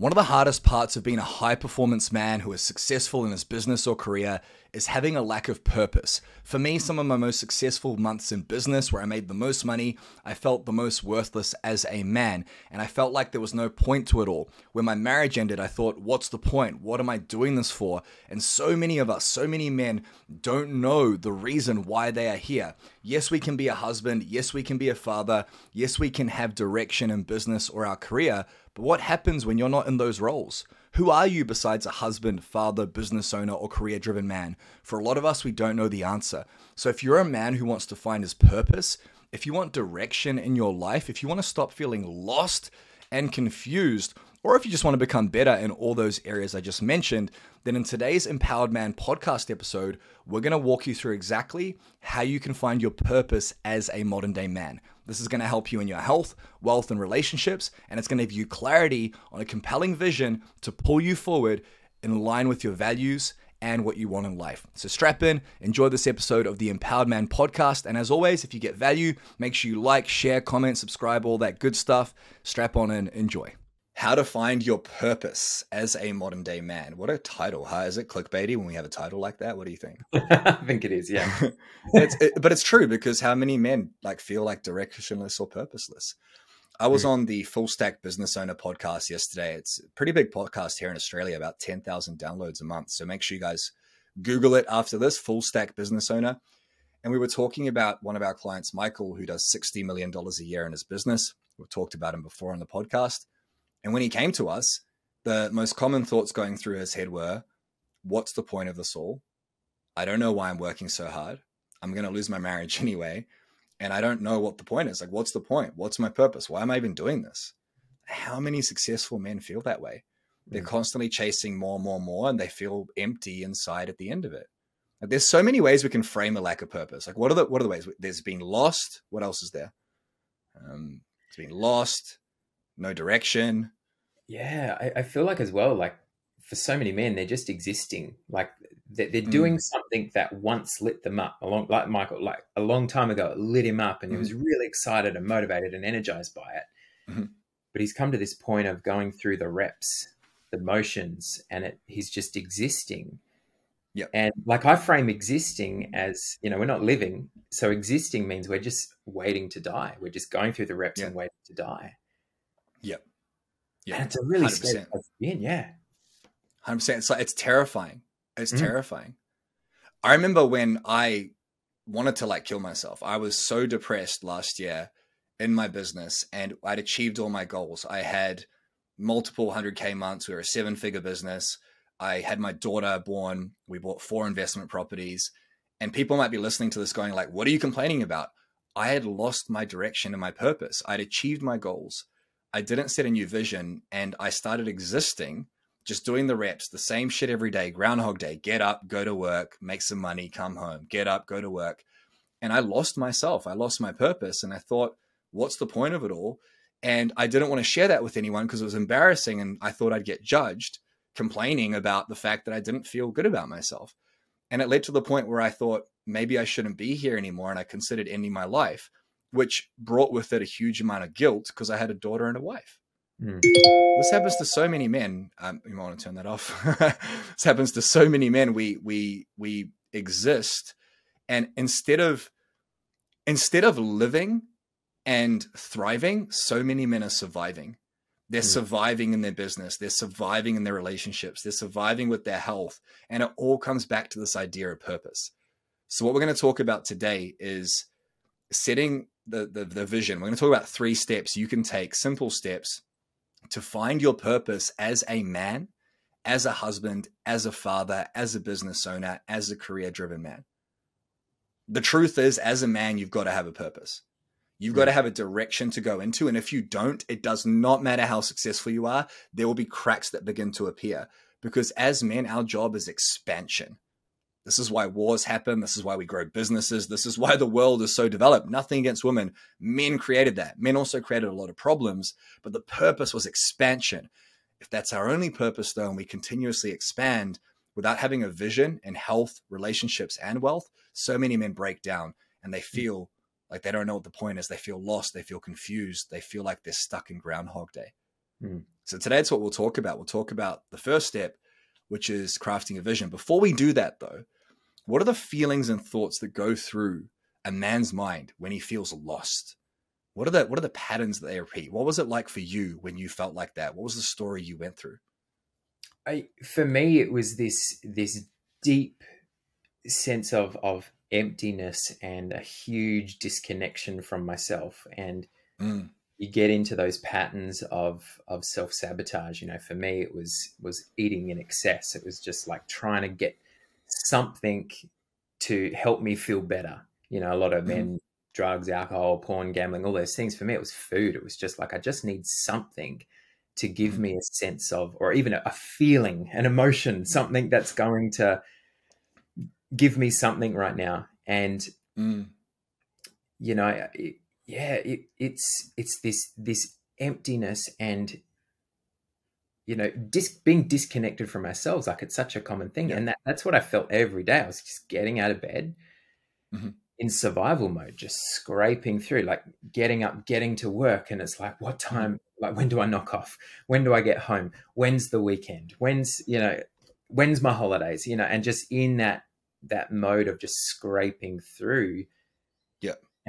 One of the hardest parts of being a high performance man who is successful in his business or career is having a lack of purpose. For me, some of my most successful months in business where I made the most money, I felt the most worthless as a man, and I felt like there was no point to it all. When my marriage ended, I thought, what's the point? What am I doing this for? And so many of us, so many men, don't know the reason why they are here. Yes, we can be a husband. Yes, we can be a father. Yes, we can have direction in business or our career. But what happens when you're not in those roles? Who are you besides a husband, father, business owner, or career driven man? For a lot of us, we don't know the answer. So if you're a man who wants to find his purpose, if you want direction in your life, if you want to stop feeling lost and confused, or if you just want to become better in all those areas I just mentioned, then in today's Empowered Man podcast episode, we're going to walk you through exactly how you can find your purpose as a modern day man. This is going to help you in your health, wealth, and relationships, and it's going to give you clarity on a compelling vision to pull you forward in line with your values and what you want in life. So strap in, enjoy this episode of the Empowered Man podcast. And as always, if you get value, make sure you like, share, comment, subscribe, all that good stuff. Strap on and enjoy. How to find your purpose as a modern day man. What a title, huh? Is it clickbaity when we have a title like that? What do you think? I think it is, yeah. it's, it, but it's true because how many men like feel like directionless or purposeless? I was mm. on the Full Stack Business Owner podcast yesterday. It's a pretty big podcast here in Australia, about 10,000 downloads a month. So make sure you guys Google it after this, Full Stack Business Owner. And we were talking about one of our clients, Michael, who does $60 million a year in his business. We've talked about him before on the podcast. And when he came to us, the most common thoughts going through his head were, What's the point of this all? I don't know why I'm working so hard. I'm going to lose my marriage anyway. And I don't know what the point is. Like, what's the point? What's my purpose? Why am I even doing this? How many successful men feel that way? They're mm. constantly chasing more, more, more, and they feel empty inside at the end of it. Like, there's so many ways we can frame a lack of purpose. Like, what are the what are the ways? There's been lost. What else is there? Um, it's been lost no direction. Yeah, I, I, feel like as well, like for so many men, they're just existing. Like they're, they're doing mm. something that once lit them up. Along like Michael, like a long time ago, it lit him up, and mm. he was really excited and motivated and energized by it. Mm-hmm. But he's come to this point of going through the reps, the motions, and it, he's just existing. Yeah. And like I frame existing as, you know, we're not living. So existing means we're just waiting to die. We're just going through the reps and waiting to die. Yep. Yeah. And it's a really 100%. scary place to be in. Yeah. 100%. It's like, it's terrifying. It's mm-hmm. terrifying. I remember when I wanted to like kill myself. I was so depressed last year in my business and I'd achieved all my goals. I had multiple 100K months. We were a seven figure business. I had my daughter born. We bought four investment properties. And people might be listening to this going like, what are you complaining about? I had lost my direction and my purpose. I'd achieved my goals. I didn't set a new vision and I started existing, just doing the reps, the same shit every day, Groundhog Day, get up, go to work, make some money, come home, get up, go to work. And I lost myself. I lost my purpose. And I thought, what's the point of it all? And I didn't want to share that with anyone because it was embarrassing. And I thought I'd get judged complaining about the fact that I didn't feel good about myself. And it led to the point where I thought maybe I shouldn't be here anymore. And I considered ending my life which brought with it a huge amount of guilt because I had a daughter and a wife. Mm. This happens to so many men. Um, you might want to turn that off. this happens to so many men. We we we exist, and instead of instead of living and thriving, so many men are surviving. They're mm. surviving in their business. They're surviving in their relationships. They're surviving with their health, and it all comes back to this idea of purpose. So, what we're going to talk about today is setting the, the, the vision. We're going to talk about three steps you can take, simple steps to find your purpose as a man, as a husband, as a father, as a business owner, as a career driven man. The truth is, as a man, you've got to have a purpose. You've got to have a direction to go into. And if you don't, it does not matter how successful you are, there will be cracks that begin to appear. Because as men, our job is expansion. This is why wars happen. This is why we grow businesses. This is why the world is so developed. Nothing against women. Men created that. Men also created a lot of problems, but the purpose was expansion. If that's our only purpose, though, and we continuously expand without having a vision in health, relationships, and wealth, so many men break down and they feel like they don't know what the point is. They feel lost. They feel confused. They feel like they're stuck in Groundhog Day. Mm. So today it's what we'll talk about. We'll talk about the first step, which is crafting a vision. Before we do that, though, what are the feelings and thoughts that go through a man's mind when he feels lost? What are the what are the patterns that they repeat? What was it like for you when you felt like that? What was the story you went through? I, for me, it was this this deep sense of of emptiness and a huge disconnection from myself, and Mm. You get into those patterns of of self sabotage. You know, for me, it was was eating in excess. It was just like trying to get something to help me feel better. You know, a lot of Mhm. men, drugs, alcohol, porn, gambling, all those things. For me, it was food. It was just like I just need something to give Mhm. me a sense of, or even a, a feeling, an emotion, something that's going to give me something right now. And Mm. you know, it, yeah, it, it's it's this this emptiness and you know, dis, being disconnected from ourselves. Like it's such a common thing, Yeah. and that, that's what I felt every day. I was just getting out of bed Mhm. in survival mode, just scraping through, like getting up, getting to work, and it's like, what time? Like, when do I knock off? When do I get home? When's the weekend? When's you know, when's my holidays? You know, and just in that that mode of just scraping through.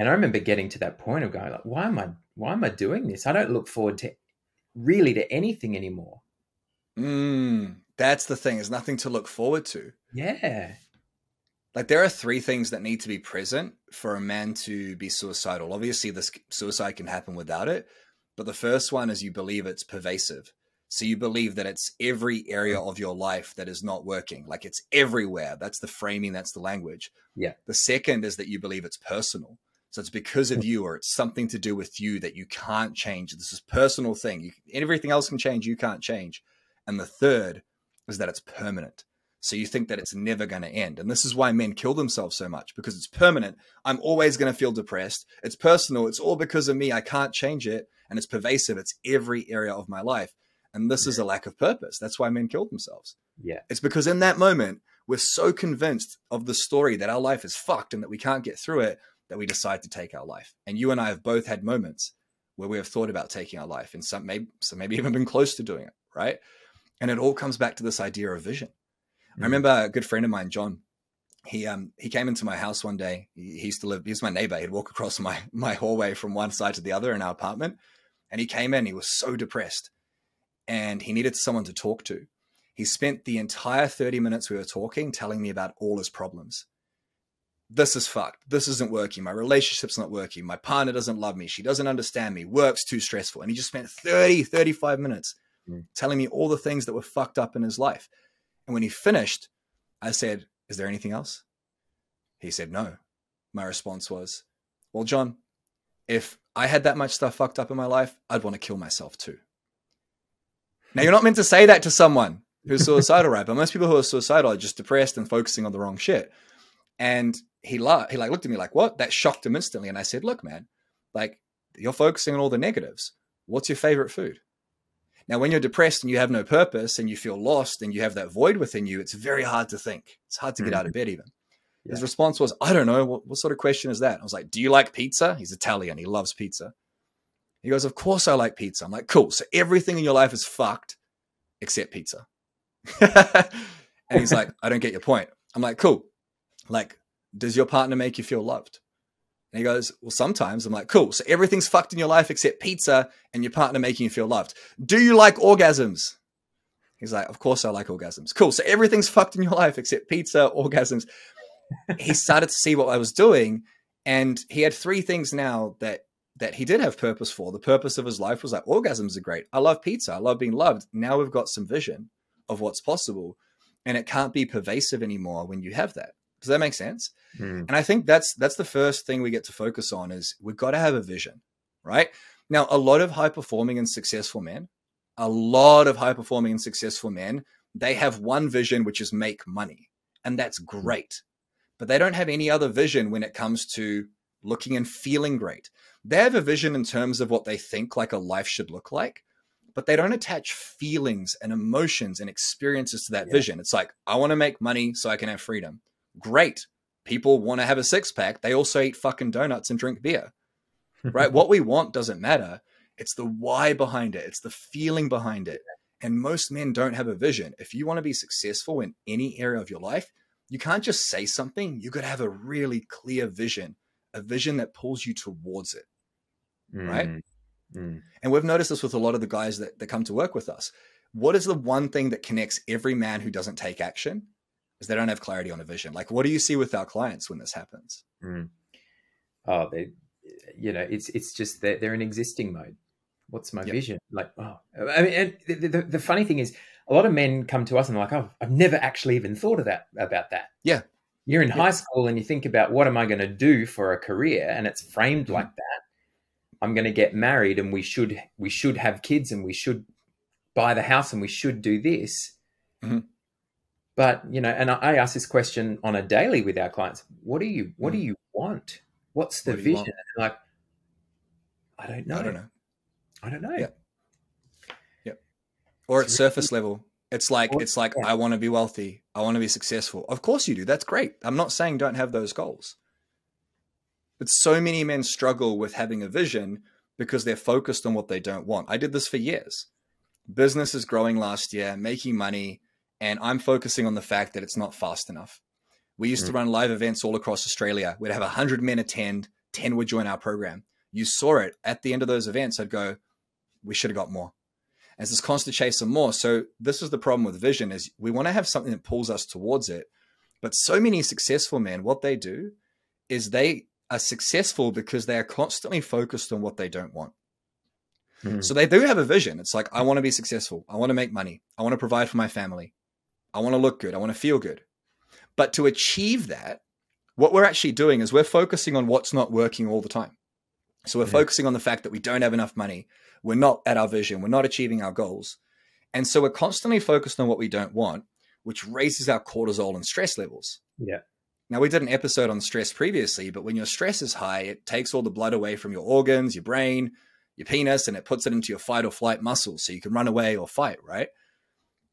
And I remember getting to that point of going like, why am I why am I doing this? I don't look forward to really to anything anymore. Mm. That's the thing. There's nothing to look forward to. Yeah. Like there are three things that need to be present for a man to be suicidal. Obviously, this suicide can happen without it, but the first one is you believe it's pervasive. So you believe that it's every area of your life that is not working, like it's everywhere. That's the framing, that's the language. Yeah. The second is that you believe it's personal. So it's because of you or it's something to do with you that you can't change. This is a personal thing. You, everything else can change, you can't change. And the third is that it's permanent. So you think that it's never going to end. And this is why men kill themselves so much because it's permanent. I'm always going to feel depressed. It's personal. It's all because of me. I can't change it. And it's pervasive. It's every area of my life. And this is a lack of purpose. That's why men kill themselves. Yeah. It's because in that moment, we're so convinced of the story that our life is fucked and that we can't get through it that we decide to take our life. And you and I have both had moments where we have thought about taking our life and some maybe, some maybe even been close to doing it. Right. And it all comes back to this idea of vision. I remember a good friend of mine, John. He um he came into my house one day. He, he used to live. He was my neighbor. He'd walk across my my hallway from one side to the other in our apartment. And he came in. He was so depressed, and he needed someone to talk to. He spent the entire thirty minutes we were talking telling me about all his problems. This is fucked. This isn't working. My relationship's not working. My partner doesn't love me. She doesn't understand me. Work's too stressful. And he just spent 30, 35 minutes Mm. telling me all the things that were fucked up in his life. And when he finished, I said, Is there anything else? He said, No. My response was, Well, John, if I had that much stuff fucked up in my life, I'd want to kill myself too. Now, you're not meant to say that to someone who's suicidal, right? But most people who are suicidal are just depressed and focusing on the wrong shit. And he la- he like looked at me like, "What?" That shocked him instantly. And I said, "Look, man, like you're focusing on all the negatives. What's your favorite food?" Now, when you're depressed and you have no purpose and you feel lost and you have that void within you, it's very hard to think. It's hard to get out of mm. bed even. His response was, I don't know. What, what sort of question is that? I was like, Do you like pizza? He's Italian. He loves pizza. He goes, Of course I like pizza. I'm like, Cool. So everything in your life is fucked except pizza. and he's like, I don't get your point. I'm like, Cool. Like, does your partner make you feel loved? And he goes, Well, sometimes. I'm like, Cool. So everything's fucked in your life except pizza and your partner making you feel loved. Do you like orgasms? He's like, Of course I like orgasms. Cool. So everything's fucked in your life except pizza, orgasms. he started to see what I was doing. And he had three things now that that he did have purpose for. The purpose of his life was like orgasms are great. I love pizza. I love being loved. Now we've got some vision of what's possible. And it can't be pervasive anymore when you have that. Does that make sense? Mm. And I think that's that's the first thing we get to focus on is we've got to have a vision, right? Now, a lot of high performing and successful men, a lot of high performing and successful men, they have one vision which is make money. And that's great. But they don't have any other vision when it comes to looking and feeling great. They have a vision in terms of what they think like a life should look like, but they don't attach feelings and emotions and experiences to that Yeah. vision. It's like, I want to make money so I can have freedom. Great people want to have a six pack, they also eat fucking donuts and drink beer, right? what we want doesn't matter. It's the why behind it. It's the feeling behind it. And most men don't have a vision. If you want to be successful in any area of your life, you can't just say something. You got to have a really clear vision, a vision that pulls you towards it. Mm. Right. Mm. And we've noticed this with a lot of the guys that, that come to work with us. What is the one thing that connects every man who doesn't take action? Is they don't have clarity on a vision. Like, what do you see with our clients when this happens? Mm. Oh, they, you know, it's it's just that they're in existing mode. What's my yep. vision? Like, oh, I mean, and the, the, the funny thing is, a lot of men come to us and they're like, oh, I've never actually even thought of that about that. Yeah. You're in yeah. high school and you think about what am I going to do for a career, and it's framed mm-hmm. like that. I'm going to get married, and we should we should have kids, and we should buy the house, and we should do this. Mm-hmm. But you know, and I, ask this question on a daily with our clients: What do you What do mm. you want? What's the what vision? like, I don't know. I don't know. I don't know. Yeah. Yep. Or at surface level, it's like it's like yeah. I want to be wealthy. I want to be successful. Of course you do. That's great. I'm not saying don't have those goals. But so many men struggle with having a vision because they're focused on what they don't want. I did this for years. Business is growing last year, making money, and I'm focusing on the fact that it's not fast enough. We used mm. to run live events all across Australia. We'd have 100 men attend, 10 would join our program. You saw it at the end of those events. I'd go, we should have got more. And it's this constant chase of more. So this is the problem with vision is we want to have something that pulls us towards it. But so many successful men, what they do is they are successful because they are constantly focused on what they don't want. Mm. So they do have a vision. It's like, I want to be successful. I want to make money. I want to provide for my family. I want to look good. I want to feel good. But to achieve that, what we're actually doing is we're focusing on what's not working all the time. So we're focusing on the fact that we don't have enough money. We're not at our vision. We're not achieving our goals. And so we're constantly focused on what we don't want, which raises our cortisol and stress levels. Yeah. Now, we did an episode on stress previously, but when your stress is high, it takes all the blood away from your organs, your brain, your penis, and it puts it into your fight or flight muscles so you can run away or fight, right?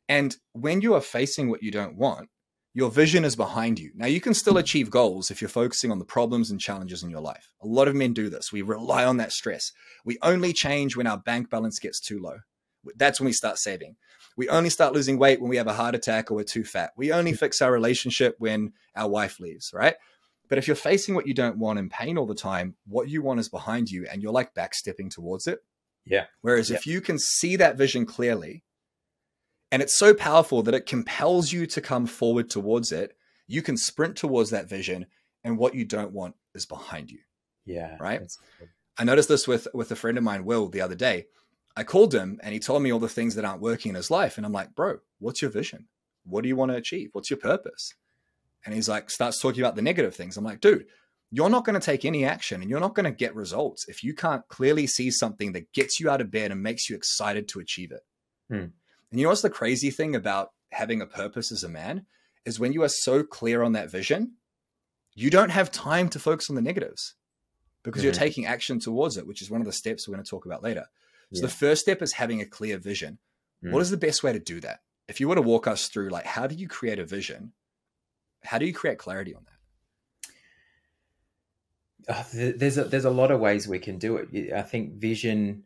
And when you are facing what you don't want, your vision is behind you. Now, you can still achieve goals if you're focusing on the problems and challenges in your life. A lot of men do this. We rely on that stress. We only change when our bank balance gets too low. That's when we start saving. We only start losing weight when we have a heart attack or we're too fat. We only fix our relationship when our wife leaves, right? But if you're facing what you don't want in pain all the time, what you want is behind you and you're like backstepping towards it. Yeah. Whereas yeah. if you can see that vision clearly, and it's so powerful that it compels you to come forward towards it. You can sprint towards that vision, and what you don't want is behind you. Yeah. Right. I noticed this with with a friend of mine, Will, the other day. I called him and he told me all the things that aren't working in his life. And I'm like, bro, what's your vision? What do you want to achieve? What's your purpose? And he's like, starts talking about the negative things. I'm like, dude, you're not going to take any action and you're not going to get results if you can't clearly see something that gets you out of bed and makes you excited to achieve it. Hmm. And you know what's the crazy thing about having a purpose as a man is when you are so clear on that vision, you don't have time to focus on the negatives because mm-hmm. you're taking action towards it, which is one of the steps we're going to talk about later. So yeah. the first step is having a clear vision. Mm. What is the best way to do that? If you were to walk us through, like, how do you create a vision? How do you create clarity on that? Uh, there's a, there's a lot of ways we can do it. I think vision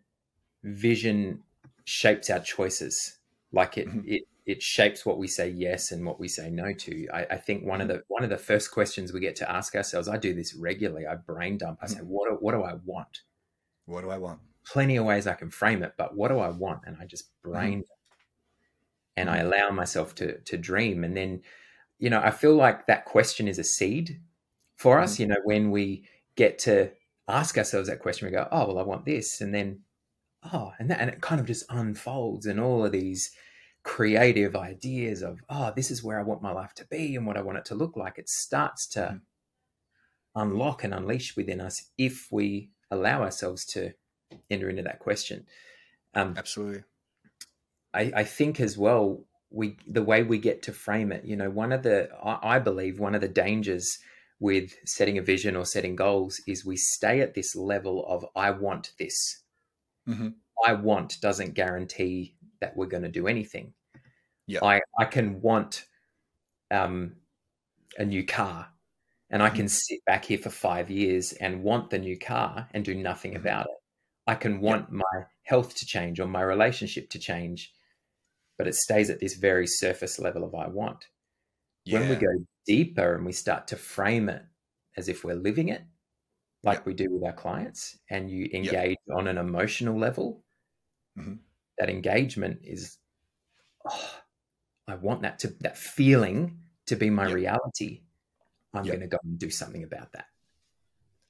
vision shapes our choices. Like it, mm-hmm. it, it shapes what we say yes and what we say no to. I, I, think one of mm-hmm. the one of the first questions we get to ask ourselves. I do this regularly. I brain dump. I say, mm-hmm. what do, what do I want? What do I want? Plenty of ways I can frame it, but what do I want? And I just brain mm-hmm. and I allow myself to to dream. And then, you know, I feel like that question is a seed for us. You know, when we get to ask ourselves that question, we go, oh well, I want this, and then oh, and that, and it kind of just unfolds and all of these creative ideas of, oh, this is where I want my life to be and what I want it to look like. It starts to mm. unlock and unleash within us if we allow ourselves to enter into that question. Um, Absolutely. I, I think as well, we the way we get to frame it, you know, one of the I, I believe one of the dangers with setting a vision or setting goals is we stay at this level of I want this mm-hmm. I want doesn't guarantee that we're going to do anything. Yeah. I, I can want um, a new car and I can mm-hmm. sit back here for five years and want the new car and do nothing mm-hmm. about it. I can want my health to change or my relationship to change, but it stays at this very surface level of I want. Yeah. When we go deeper and we start to frame it as if we're living it, like yep. we do with our clients, and you engage yep. on an emotional level, mm-hmm. that engagement is, oh, I want that to that feeling to be my yep. reality. I'm going to go and do something about that.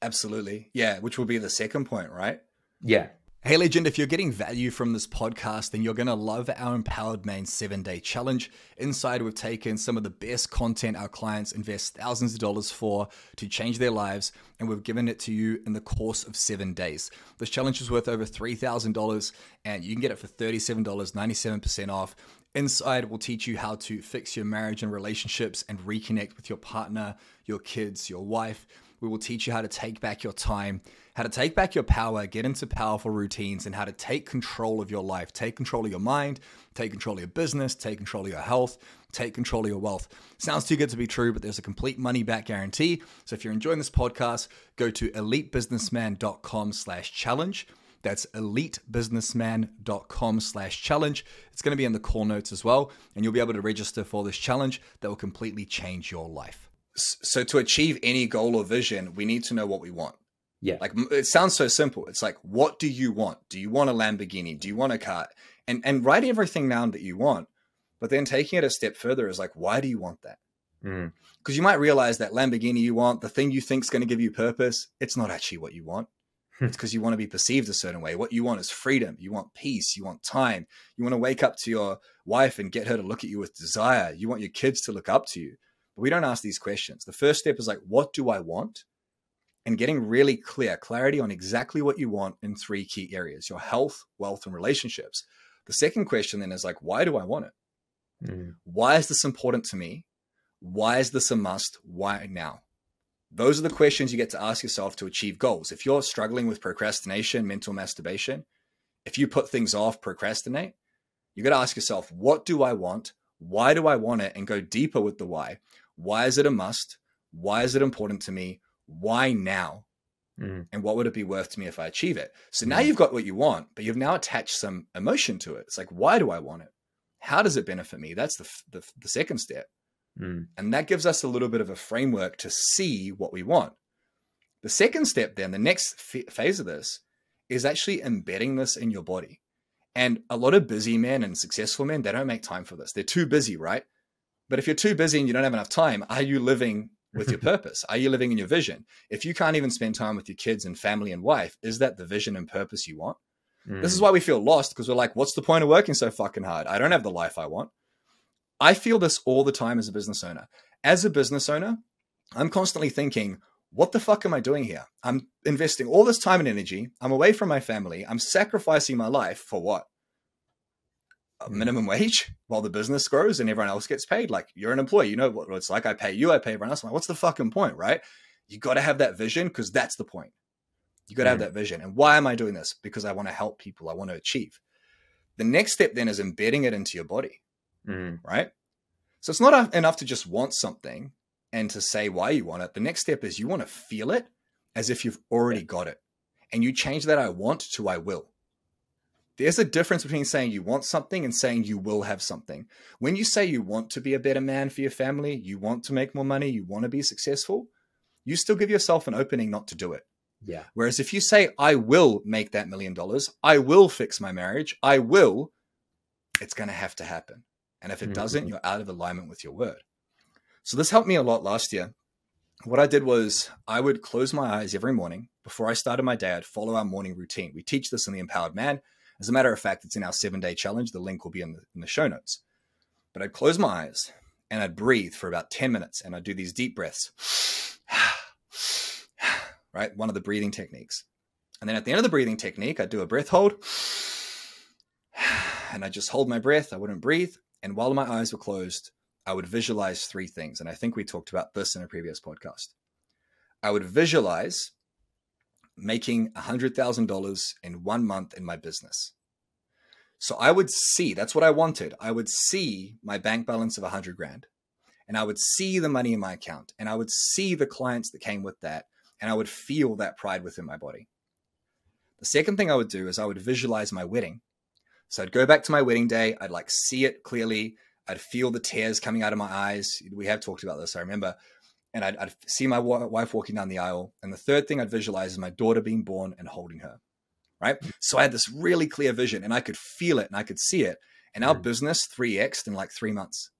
Absolutely. Yeah. Which will be the second point, right? Yeah. Hey, legend, if you're getting value from this podcast, then you're going to love our Empowered Man seven day challenge. Inside, we've taken some of the best content our clients invest thousands of dollars for to change their lives, and we've given it to you in the course of seven days. This challenge is worth over $3,000, and you can get it for $37, 97% off. Inside, we'll teach you how to fix your marriage and relationships and reconnect with your partner, your kids, your wife. We will teach you how to take back your time how to take back your power, get into powerful routines, and how to take control of your life. Take control of your mind, take control of your business, take control of your health, take control of your wealth. Sounds too good to be true, but there's a complete money back guarantee. So if you're enjoying this podcast, go to elitebusinessman.com slash challenge. That's elitebusinessman.com slash challenge. It's going to be in the call notes as well, and you'll be able to register for this challenge that will completely change your life. So, to achieve any goal or vision, we need to know what we want. Yeah. Like it sounds so simple. It's like, what do you want? Do you want a Lamborghini? Do you want a car? And and writing everything down that you want, but then taking it a step further is like, why do you want that? Because mm. you might realize that Lamborghini you want, the thing you think is going to give you purpose, it's not actually what you want. Hmm. it's because you want to be perceived a certain way. What you want is freedom. You want peace. You want time. You want to wake up to your wife and get her to look at you with desire. You want your kids to look up to you. But we don't ask these questions. The first step is like, what do I want? and getting really clear, clarity on exactly what you want in three key areas your health, wealth, and relationships. The second question then is like, why do I want it? Mm. Why is this important to me? Why is this a must? Why now? Those are the questions you get to ask yourself to achieve goals. If you're struggling with procrastination, mental masturbation, if you put things off, procrastinate, you got to ask yourself, what do I want? Why do I want it? And go deeper with the why. Why is it a must? Why is it important to me? why now? Mm. And what would it be worth to me if I achieve it? So now mm. you've got what you want, but you've now attached some emotion to it. It's like, why do I want it? How does it benefit me? That's the, the, the second step. Mm. And that gives us a little bit of a framework to see what we want. The second step, then, the next f- phase of this is actually embedding this in your body. And a lot of busy men and successful men, they don't make time for this. They're too busy, right? But if you're too busy and you don't have enough time, are you living with your purpose? Are you living in your vision? If you can't even spend time with your kids and family and wife, is that the vision and purpose you want? Mm. This is mm. why we feel lost because we're like, what's the point of working so fucking hard? I don't have the life I want. I feel this all the time as a business owner. As a business owner, I'm constantly thinking, what the fuck am I doing here? I'm investing all this time and energy. I'm away from my family. I'm sacrificing my life for what? A minimum wage while the business grows and everyone else gets paid. Like you're an employee, you know what it's like. I pay you, I pay everyone else. I'm like, what's the fucking point, right? You got to have that vision because that's the point. You got to mm. have that vision. And why am I doing this? Because I want to help people. I want to achieve. The next step then is embedding it into your body, mm. right? So it's not enough to just want something and to say why you want it. The next step is you want to feel it as if you've already got it. And you change that I want to I will. There's a difference between saying you want something and saying you will have something. When you say you want to be a better man for your family, you want to make more money, you want to be successful, you still give yourself an opening not to do it. Yeah. Whereas if you say, I will make that million dollars, I will fix my marriage, I will, it's going to have to happen. And if it mm-hmm. doesn't, you're out of alignment with your word. So this helped me a lot last year. What I did was I would close my eyes every morning before I started my day. I'd follow our morning routine. We teach this in the Empowered Man. As a matter of fact, it's in our seven day challenge. The link will be in the, in the show notes. But I'd close my eyes and I'd breathe for about 10 minutes and I'd do these deep breaths. right? One of the breathing techniques. And then at the end of the breathing technique, I'd do a breath hold and I just hold my breath. I wouldn't breathe. And while my eyes were closed, I would visualize three things. And I think we talked about this in a previous podcast. I would visualize making $100,000 in one month in my business. So I would see, that's what I wanted. I would see my bank balance of 100 grand and I would see the money in my account and I would see the clients that came with that and I would feel that pride within my body. The second thing I would do is I would visualize my wedding. So I'd go back to my wedding day. I'd like see it clearly. I'd feel the tears coming out of my eyes. We have talked about this, I remember. And I'd, I'd see my wife walking down the aisle. And the third thing I'd visualize is my daughter being born and holding her. Right. So I had this really clear vision and I could feel it and I could see it. And our mm. business 3X'd in like three months.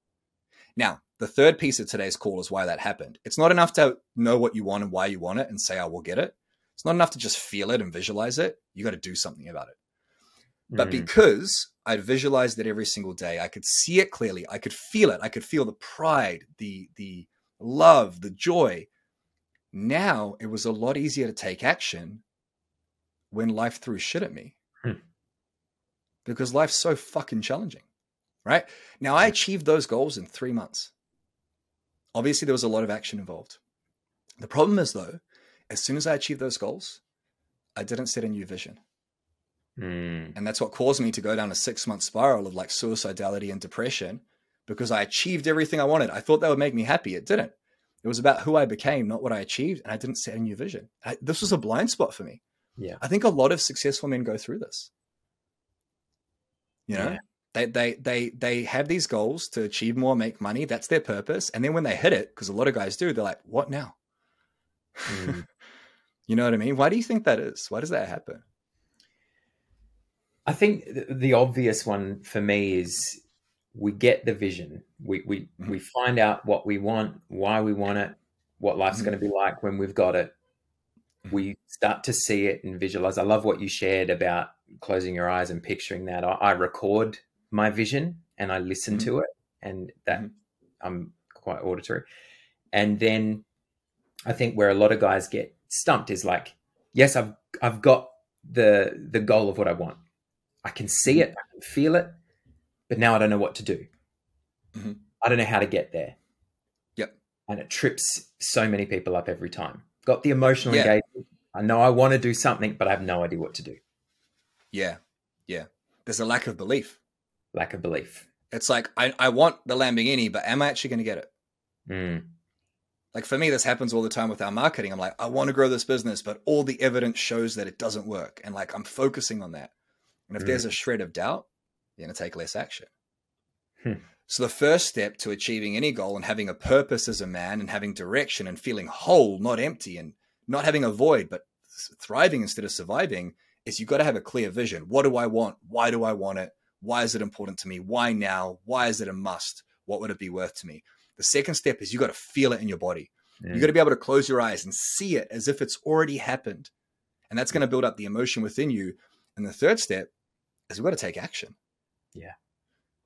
Now, the third piece of today's call is why that happened. It's not enough to know what you want and why you want it and say, I will get it. It's not enough to just feel it and visualize it. You got to do something about it. But mm. because I'd visualized it every single day, I could see it clearly. I could feel it. I could feel the pride, the the love, the joy. Now it was a lot easier to take action when life threw shit at me. Hmm. Because life's so fucking challenging. Right? Now I achieved those goals in 3 months. Obviously there was a lot of action involved. The problem is though, as soon as I achieved those goals, I didn't set a new vision. Mm. And that's what caused me to go down a six month spiral of like suicidality and depression because I achieved everything I wanted. I thought that would make me happy. It didn't. It was about who I became, not what I achieved. And I didn't set a new vision. I, this was a blind spot for me. Yeah. I think a lot of successful men go through this. You know, yeah. they, they, they, they have these goals to achieve more, make money. That's their purpose. And then when they hit it, because a lot of guys do, they're like, what now? Mm. you know what I mean? Why do you think that is? Why does that happen? I think the obvious one for me is we get the vision. We we mm-hmm. we find out what we want, why we want it, what life's mm-hmm. going to be like when we've got it. Mm-hmm. We start to see it and visualize. I love what you shared about closing your eyes and picturing that. I, I record my vision and I listen mm-hmm. to it, and that mm-hmm. I'm quite auditory. And then I think where a lot of guys get stumped is like, yes, I've I've got the the goal of what I want I can see it, I can feel it, but now I don't know what to do. Mm-hmm. I don't know how to get there. Yep. And it trips so many people up every time. Got the emotional yeah. engagement. I know I want to do something, but I have no idea what to do. Yeah. Yeah. There's a lack of belief. Lack of belief. It's like, I, I want the Lamborghini, but am I actually going to get it? Mm. Like for me, this happens all the time with our marketing. I'm like, I want to grow this business, but all the evidence shows that it doesn't work. And like, I'm focusing on that. And if mm. there's a shred of doubt, you're going to take less action. Hmm. So, the first step to achieving any goal and having a purpose as a man and having direction and feeling whole, not empty, and not having a void, but thriving instead of surviving is you've got to have a clear vision. What do I want? Why do I want it? Why is it important to me? Why now? Why is it a must? What would it be worth to me? The second step is you've got to feel it in your body. Mm. You got to be able to close your eyes and see it as if it's already happened. And that's going to build up the emotion within you. And the third step is we've got to take action. Yeah.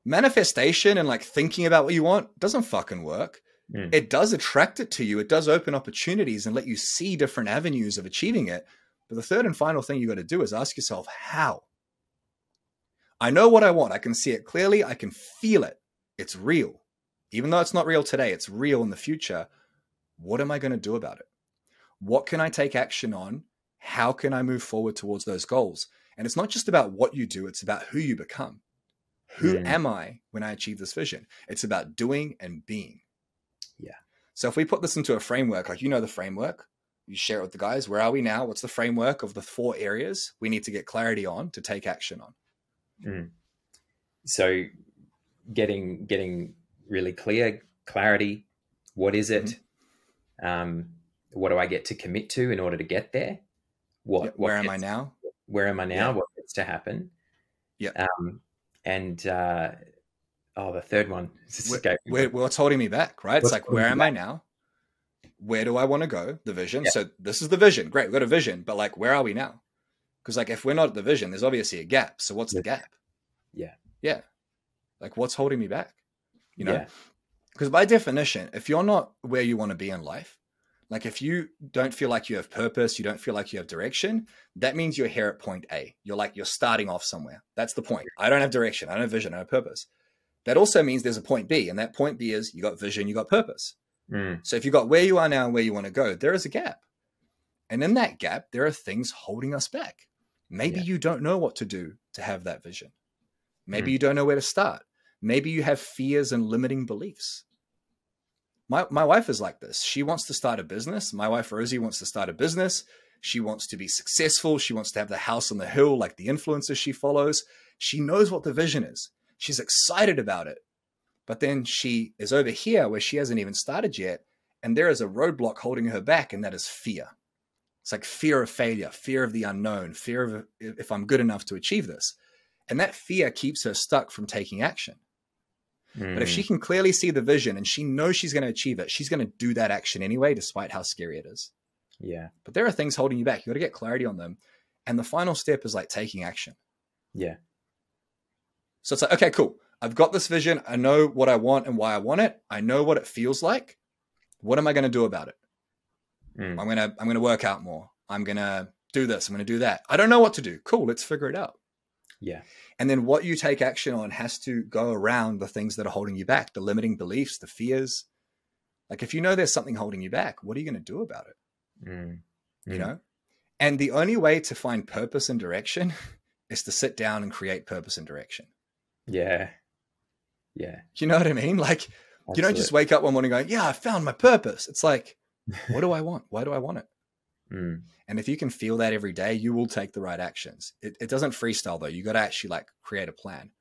Manifestation and like thinking about what you want doesn't fucking work. Mm. It does attract it to you. It does open opportunities and let you see different avenues of achieving it. But the third and final thing you got to do is ask yourself, how? I know what I want. I can see it clearly. I can feel it. It's real. Even though it's not real today, it's real in the future. What am I going to do about it? What can I take action on? How can I move forward towards those goals? And it's not just about what you do, it's about who you become. Who mm. am I when I achieve this vision? It's about doing and being. Yeah. So if we put this into a framework, like you know the framework, you share it with the guys. Where are we now? What's the framework of the four areas we need to get clarity on to take action on? Mm. So getting getting really clear clarity. What is it? Mm-hmm. Um, what do I get to commit to in order to get there? What, yeah, where am I now? where am I now? Yeah. What gets to happen? Yeah. Um, and uh, oh, the third one. Where, where, what's holding me back? Right? What's it's like, where am back? I now? Where do I want to go? The vision. Yeah. So this is the vision. Great, we've got a vision, but like, where are we now? Because like, if we're not at the vision, there's obviously a gap. So what's the gap? Yeah. Yeah. Like, what's holding me back? You know. Because by definition, if you're not where you want to be in life, like if you don't feel like you have purpose, you don't feel like you have direction, that means you're here at point A. You're like you're starting off somewhere. That's the point. I don't have direction, I don't have vision, I have purpose. That also means there's a point B, and that point B is you got vision, you got purpose. Mm. So if you got where you are now and where you want to go, there is a gap. And in that gap, there are things holding us back. Maybe yeah. you don't know what to do to have that vision. Maybe mm. you don't know where to start. Maybe you have fears and limiting beliefs my my wife is like this. She wants to start a business. My wife Rosie wants to start a business. She wants to be successful. She wants to have the house on the hill like the influencers she follows. She knows what the vision is. She's excited about it. But then she is over here where she hasn't even started yet. And there is a roadblock holding her back, and that is fear. It's like fear of failure, fear of the unknown, fear of if I'm good enough to achieve this. And that fear keeps her stuck from taking action. Mm. But if she can clearly see the vision and she knows she's going to achieve it, she's going to do that action anyway, despite how scary it is. Yeah. But there are things holding you back. You got to get clarity on them. And the final step is like taking action. Yeah. So it's like, okay, cool. I've got this vision. I know what I want and why I want it. I know what it feels like. What am I going to do about it? Mm. I'm going to I'm going to work out more. I'm going to do this. I'm going to do that. I don't know what to do. Cool, let's figure it out. Yeah. And then what you take action on has to go around the things that are holding you back, the limiting beliefs, the fears. Like if you know there's something holding you back, what are you going to do about it? Mm. You mm. know? And the only way to find purpose and direction is to sit down and create purpose and direction. Yeah. Yeah. You know what I mean? Like Absolutely. you don't just wake up one morning going, "Yeah, I found my purpose." It's like what do I want? Why do I want it? Mm. And if you can feel that every day, you will take the right actions. It, it doesn't freestyle though. You got to actually like create a plan.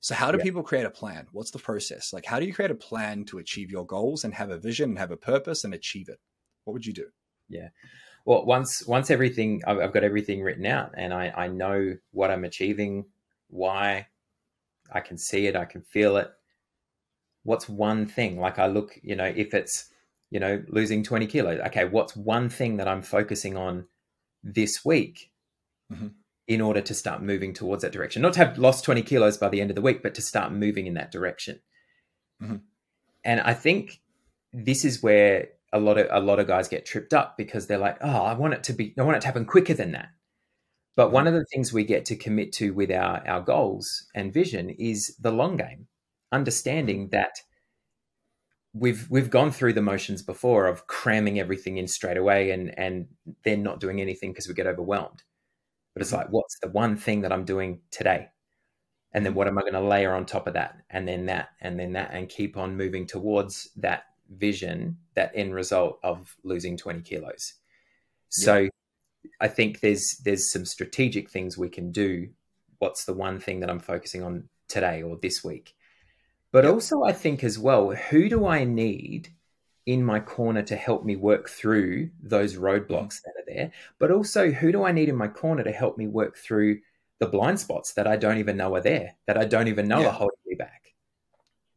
So how do yeah. people create a plan? What's the process? Like, how do you create a plan to achieve your goals and have a vision and have a purpose and achieve it? What would you do? Yeah. Well, once once everything I've got everything written out and I I know what I'm achieving, why, I can see it, I can feel it. What's one thing? Like I look, you know, if it's you know, losing 20 kilos. Okay, what's one thing that I'm focusing on this week mm-hmm. in order to start moving towards that direction? Not to have lost 20 kilos by the end of the week, but to start moving in that direction. Mm-hmm. And I think this is where a lot of a lot of guys get tripped up because they're like, "Oh, I want it to be I want it to happen quicker than that." But mm-hmm. one of the things we get to commit to with our our goals and vision is the long game, understanding mm-hmm. that we've we've gone through the motions before of cramming everything in straight away and and then not doing anything because we get overwhelmed. But it's mm-hmm. like what's the one thing that i'm doing today? And then mm-hmm. what am i going to layer on top of that? And then that and then that and keep on moving towards that vision that end result of losing 20 kilos. So yeah. i think there's there's some strategic things we can do. What's the one thing that i'm focusing on today or this week but yep. also, I think as well, who do I need in my corner to help me work through those roadblocks that are there? But also, who do I need in my corner to help me work through the blind spots that I don't even know are there, that I don't even know yeah. are holding me back?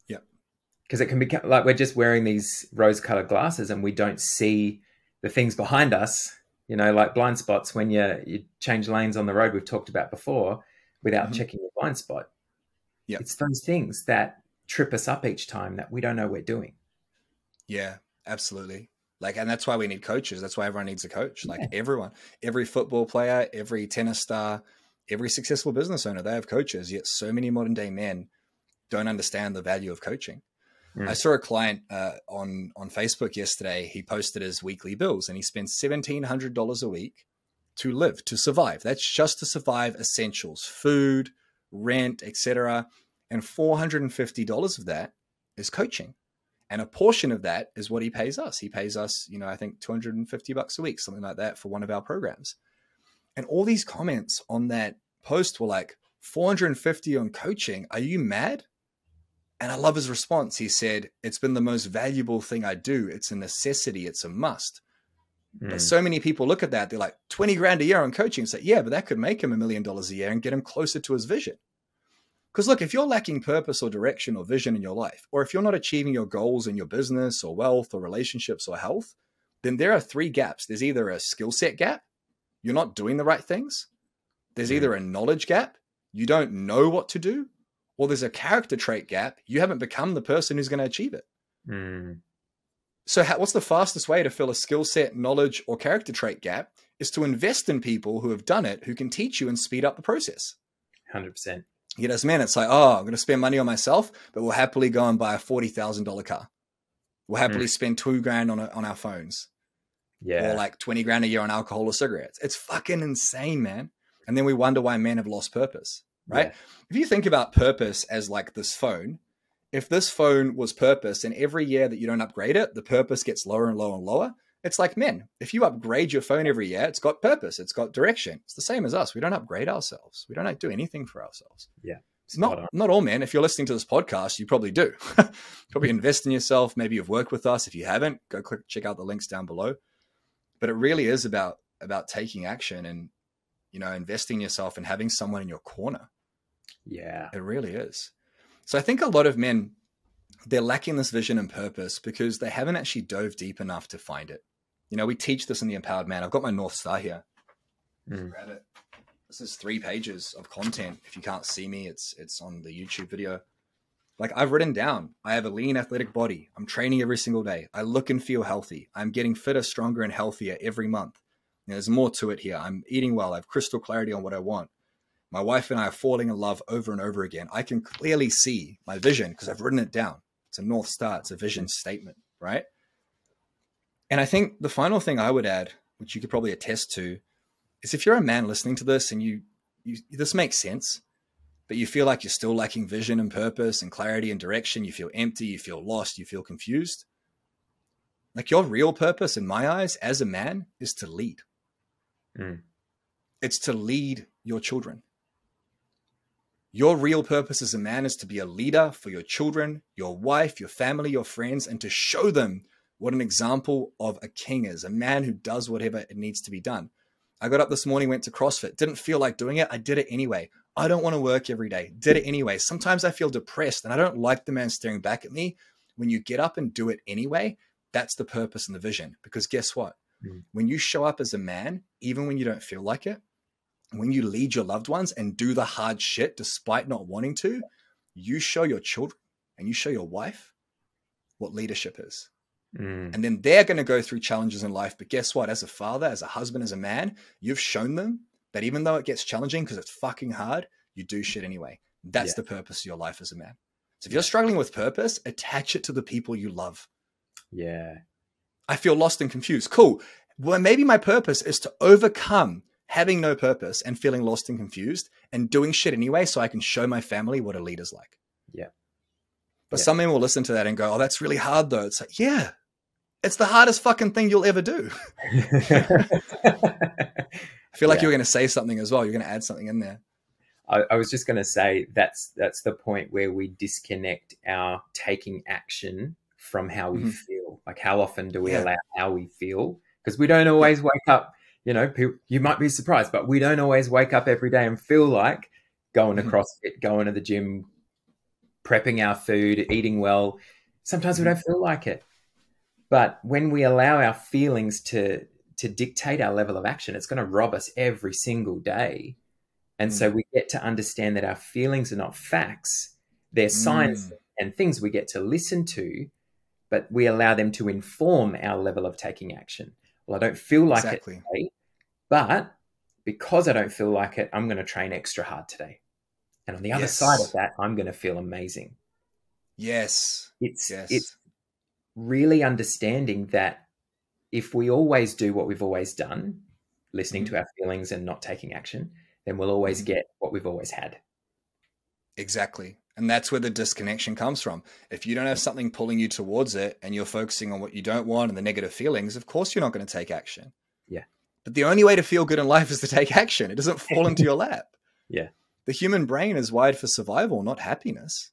Yeah. Because it can be like we're just wearing these rose colored glasses and we don't see the things behind us, you know, like blind spots when you, you change lanes on the road, we've talked about before, without mm-hmm. checking your blind spot. Yeah. It's those things that trip us up each time that we don't know we're doing. Yeah, absolutely. Like, and that's why we need coaches. That's why everyone needs a coach. Like yeah. everyone, every football player, every tennis star, every successful business owner, they have coaches. Yet so many modern day men don't understand the value of coaching. Mm. I saw a client uh, on on Facebook yesterday. He posted his weekly bills, and he spends seventeen hundred dollars a week to live, to survive. That's just to survive essentials, food, rent, etc. And $450 of that is coaching. And a portion of that is what he pays us. He pays us, you know, I think 250 bucks a week, something like that for one of our programs. And all these comments on that post were like, 450 on coaching. Are you mad? And I love his response. He said, It's been the most valuable thing I do. It's a necessity, it's a must. Mm. But so many people look at that, they're like, 20 grand a year on coaching. Say, yeah, but that could make him a million dollars a year and get him closer to his vision. Because look, if you're lacking purpose or direction or vision in your life, or if you're not achieving your goals in your business or wealth or relationships or health, then there are three gaps. There's either a skill set gap, you're not doing the right things. There's mm. either a knowledge gap, you don't know what to do, or there's a character trait gap, you haven't become the person who's going to achieve it. Mm. So, how, what's the fastest way to fill a skill set, knowledge, or character trait gap? Is to invest in people who have done it, who can teach you and speed up the process. 100% you know, as men, it's like, oh, I'm going to spend money on myself, but we'll happily go and buy a forty thousand dollar car. We'll happily mm. spend two grand on a, on our phones, yeah, or like twenty grand a year on alcohol or cigarettes. It's fucking insane, man. And then we wonder why men have lost purpose, right? Yeah. If you think about purpose as like this phone, if this phone was purpose, and every year that you don't upgrade it, the purpose gets lower and lower and lower. It's like men. If you upgrade your phone every year, it's got purpose, it's got direction. It's the same as us. We don't upgrade ourselves. We don't do anything for ourselves. Yeah. It's not not all men. If you're listening to this podcast, you probably do. probably invest in yourself. Maybe you've worked with us. If you haven't, go click check out the links down below. But it really is about about taking action and you know investing in yourself and having someone in your corner. Yeah. It really is. So I think a lot of men they're lacking this vision and purpose because they haven't actually dove deep enough to find it. You know, we teach this in the Empowered Man. I've got my North Star here. Mm. Grab it. This is three pages of content. If you can't see me, it's it's on the YouTube video. Like I've written down, I have a lean athletic body. I'm training every single day. I look and feel healthy. I'm getting fitter, stronger, and healthier every month. You know, there's more to it here. I'm eating well. I have crystal clarity on what I want. My wife and I are falling in love over and over again. I can clearly see my vision because I've written it down. It's a North Star, it's a vision statement, right? And I think the final thing I would add, which you could probably attest to, is if you're a man listening to this and you, you this makes sense, but you feel like you're still lacking vision and purpose and clarity and direction, you feel empty, you feel lost, you feel confused. Like your real purpose, in my eyes, as a man, is to lead. Mm. It's to lead your children. Your real purpose as a man is to be a leader for your children, your wife, your family, your friends, and to show them what an example of a king is a man who does whatever it needs to be done. I got up this morning, went to CrossFit, didn't feel like doing it. I did it anyway. I don't want to work every day, did it anyway. Sometimes I feel depressed and I don't like the man staring back at me. When you get up and do it anyway, that's the purpose and the vision. Because guess what? Mm. When you show up as a man, even when you don't feel like it, when you lead your loved ones and do the hard shit despite not wanting to, you show your children and you show your wife what leadership is. Mm. And then they're going to go through challenges in life. But guess what? As a father, as a husband, as a man, you've shown them that even though it gets challenging because it's fucking hard, you do shit anyway. That's Yeah. the purpose of your life as a man. So if you're struggling with purpose, attach it to the people you love. Yeah. I feel lost and confused. Cool. Well, maybe my purpose is to overcome having no purpose and feeling lost and confused and doing shit anyway so I can show my family what a leader's like. Yeah. But Yeah. some men will listen to that and go, oh, that's really hard though. It's like, yeah, it's the hardest fucking thing you'll ever do. I feel like Yeah. you were going to say something as well. You're going to add something in there. I, I was just going to say that's that's the point where we disconnect our taking action from how we Mhm. feel. Like, how often do we Yeah. allow how we feel? Because we don't always wake up. You know, people, you might be surprised, but we don't always wake up every day and feel like going to Mhm. CrossFit, going to the gym, prepping our food, eating well. Sometimes we Mhm. don't feel like it. But when we allow our feelings to to dictate our level of action, it's going to rob us every single day. And so we get to understand that our feelings are not facts; they're signs Mm. and things we get to listen to, but we allow them to inform our level of taking action. Well, I don't feel like Exactly. it today, but because I don't feel like it, I'm going to train extra hard today. And on the other Yes. side of that, I'm going to feel amazing Yes. it's Yes. it's really understanding that if we always do what we've always done listening Mhm. to our feelings and not taking action then we'll always Mhm. get what we've always had Exactly. And that's where the disconnection comes from. If you don't have something pulling you towards it and you're focusing on what you don't want and the negative feelings, of course you're not going to take action. Yeah. But the only way to feel good in life is to take action. It doesn't fall into your lap. Yeah. The human brain is wired for survival, not happiness.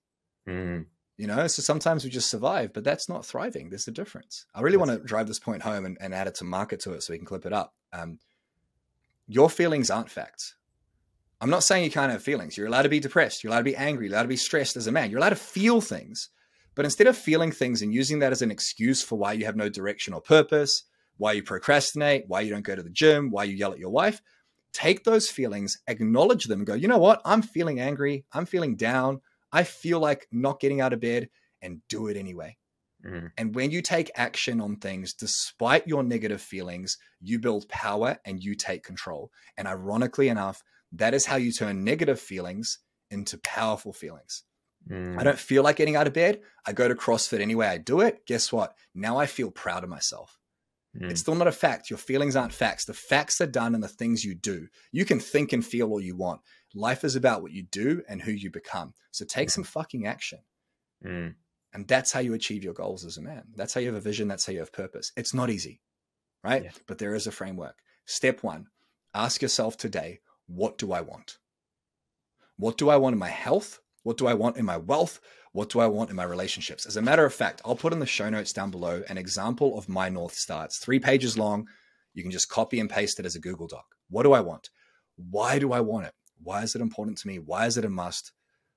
Mm, You know, so sometimes we just survive, but that's not thriving. There's a difference. I really want to drive this point home and, and add it to market to it so we can clip it up. Um, your feelings aren't facts. I'm not saying you can't have feelings. You're allowed to be depressed. You're allowed to be angry. You're allowed to be stressed as a man. You're allowed to feel things. But instead of feeling things and using that as an excuse for why you have no direction or purpose, why you procrastinate, why you don't go to the gym, why you yell at your wife, take those feelings, acknowledge them, and go, you know what? I'm feeling angry. I'm feeling down. I feel like not getting out of bed and do it anyway. mm, And when you take action on things, despite your negative feelings, you build power and you take control. And ironically enough, that is how you turn negative feelings into powerful feelings. mm. I don't feel like getting out of bed. I go to CrossFit anyway. I do it. Guess what? Now I feel proud of myself. Mm. It's still not a fact. Your feelings aren't facts. The facts are done in the things you do. You can think and feel all you want. Life is about what you do and who you become. So take some fucking action. Mm. And that's how you achieve your goals as a man. That's how you have a vision. That's how you have purpose. It's not easy. right? Yeah. But there is a framework. Step one ask yourself today, what do I want? What do I want in my health? What do I want in my wealth? What do I want in my relationships? As a matter of fact, I'll put in the show notes down below an example of my North Star. It's three pages long. You can just copy and paste it as a Google Doc. What do I want? Why do I want it? Why is it important to me? Why is it a must?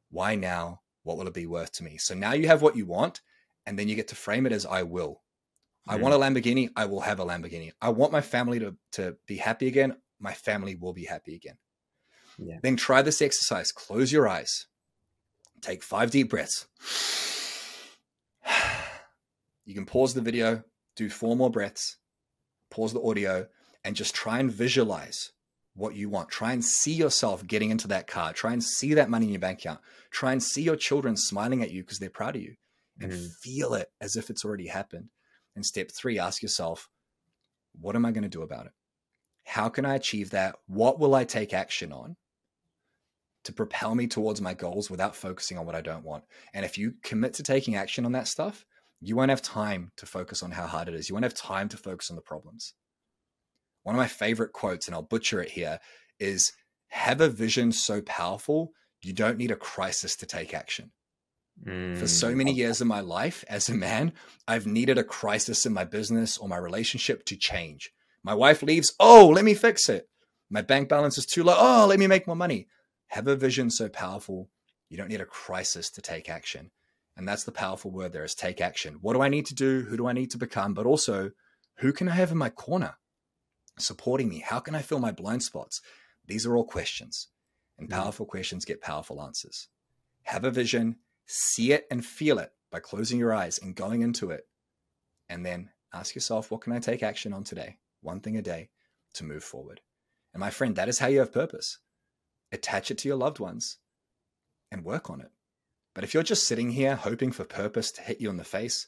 Why now? What will it be worth to me? So now you have what you want, and then you get to frame it as I will. I want a Lamborghini. I will have a Lamborghini. I want my family to, to be happy again. My family will be happy again. Yeah. Then try this exercise. Close your eyes. Take five deep breaths. You can pause the video, do four more breaths, pause the audio, and just try and visualize what you want. Try and see yourself getting into that car. Try and see that money in your bank account. Try and see your children smiling at you because they're proud of you and Mm. feel it as if it's already happened. And step three, ask yourself, what am I going to do about it? How can I achieve that? What will I take action on to propel me towards my goals without focusing on what I don't want? And if you commit to taking action on that stuff, you won't have time to focus on how hard it is. You won't have time to focus on the problems. One of my favorite quotes, and I'll butcher it here, is have a vision so powerful, you don't need a crisis to take action. For so Mm, many years of my life as a man, I've needed a crisis in my business or my relationship to change. My wife leaves, oh, let me fix it. My bank balance is too low, oh, let me make more money. Have a vision so powerful, you don't need a crisis to take action. And that's the powerful word there is take action. What do I need to do? Who do I need to become? But also, who can I have in my corner supporting me? How can I fill my blind spots? These are all questions. And Mm. powerful questions get powerful answers. Have a vision, see it and feel it by closing your eyes and going into it. And then ask yourself, what can I take action on today? One thing a day to move forward. And my friend, that is how you have purpose. Attach it to your loved ones and work on it. But if you're just sitting here hoping for purpose to hit you in the face,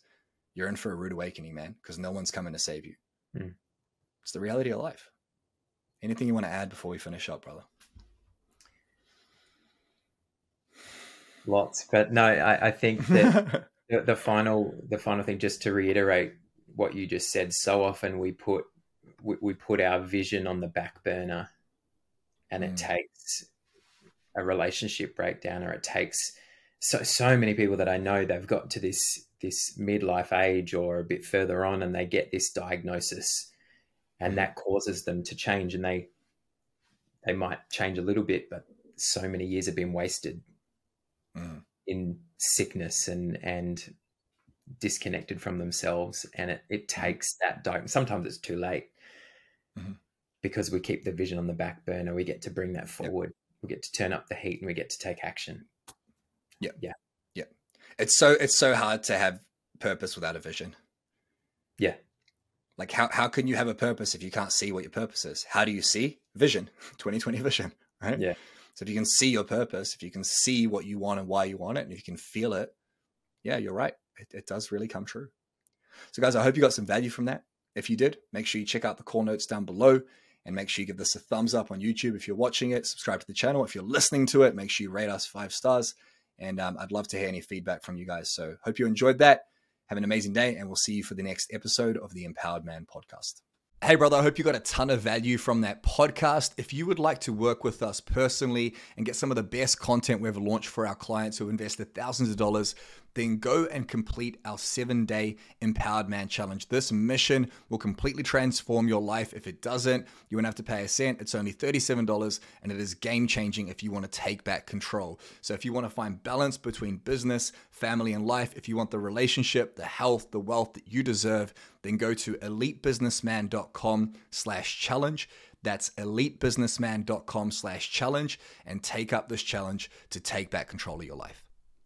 you're in for a rude awakening, man, because no one's coming to save you. Mm. It's the reality of life. Anything you want to add before we finish up, brother? lots, but no, I, I think that the, the final the final thing just to reiterate what you just said so often we put we, we put our vision on the back burner and it Mm. takes a relationship breakdown or it takes so so many people that I know they've got to this this midlife age or a bit further on and they get this diagnosis and Mm. that causes them to change and they they might change a little bit but so many years have been wasted Mm. in sickness and and disconnected from themselves and it, it takes that diagnosis sometimes it's too late Mhm. because we keep the vision on the back burner we get to bring that forward we get to turn up the heat and we get to take action Yeah. Yeah. Yeah. It's so it's so hard to have purpose without a vision. yeah Like how how can you have a purpose if you can't see what your purpose is? How do you see? Vision. 2020 vision, right? Yeah. So if you can see your purpose, if you can see what you want and why you want it, and if you can feel it, yeah, you're right. It, it does really come true. So guys, I hope you got some value from that. If you did, make sure you check out the call notes down below and make sure you give this a thumbs up on YouTube if you're watching it. Subscribe to the channel. If you're listening to it, make sure you rate us five stars. And um, I'd love to hear any feedback from you guys. So hope you enjoyed that. Have an amazing day, and we'll see you for the next episode of the Empowered Man podcast. Hey, brother, I hope you got a ton of value from that podcast. If you would like to work with us personally and get some of the best content we ever launched for our clients who invested thousands of dollars, then go and complete our seven day Empowered Man Challenge. This mission will completely transform your life. If it doesn't, you won't have to pay a cent. It's only $37 and it is game changing if you want to take back control. So, if you want to find balance between business, family, and life, if you want the relationship, the health, the wealth that you deserve, then go to elitebusinessman.com slash challenge. That's elitebusinessman.com slash challenge and take up this challenge to take back control of your life.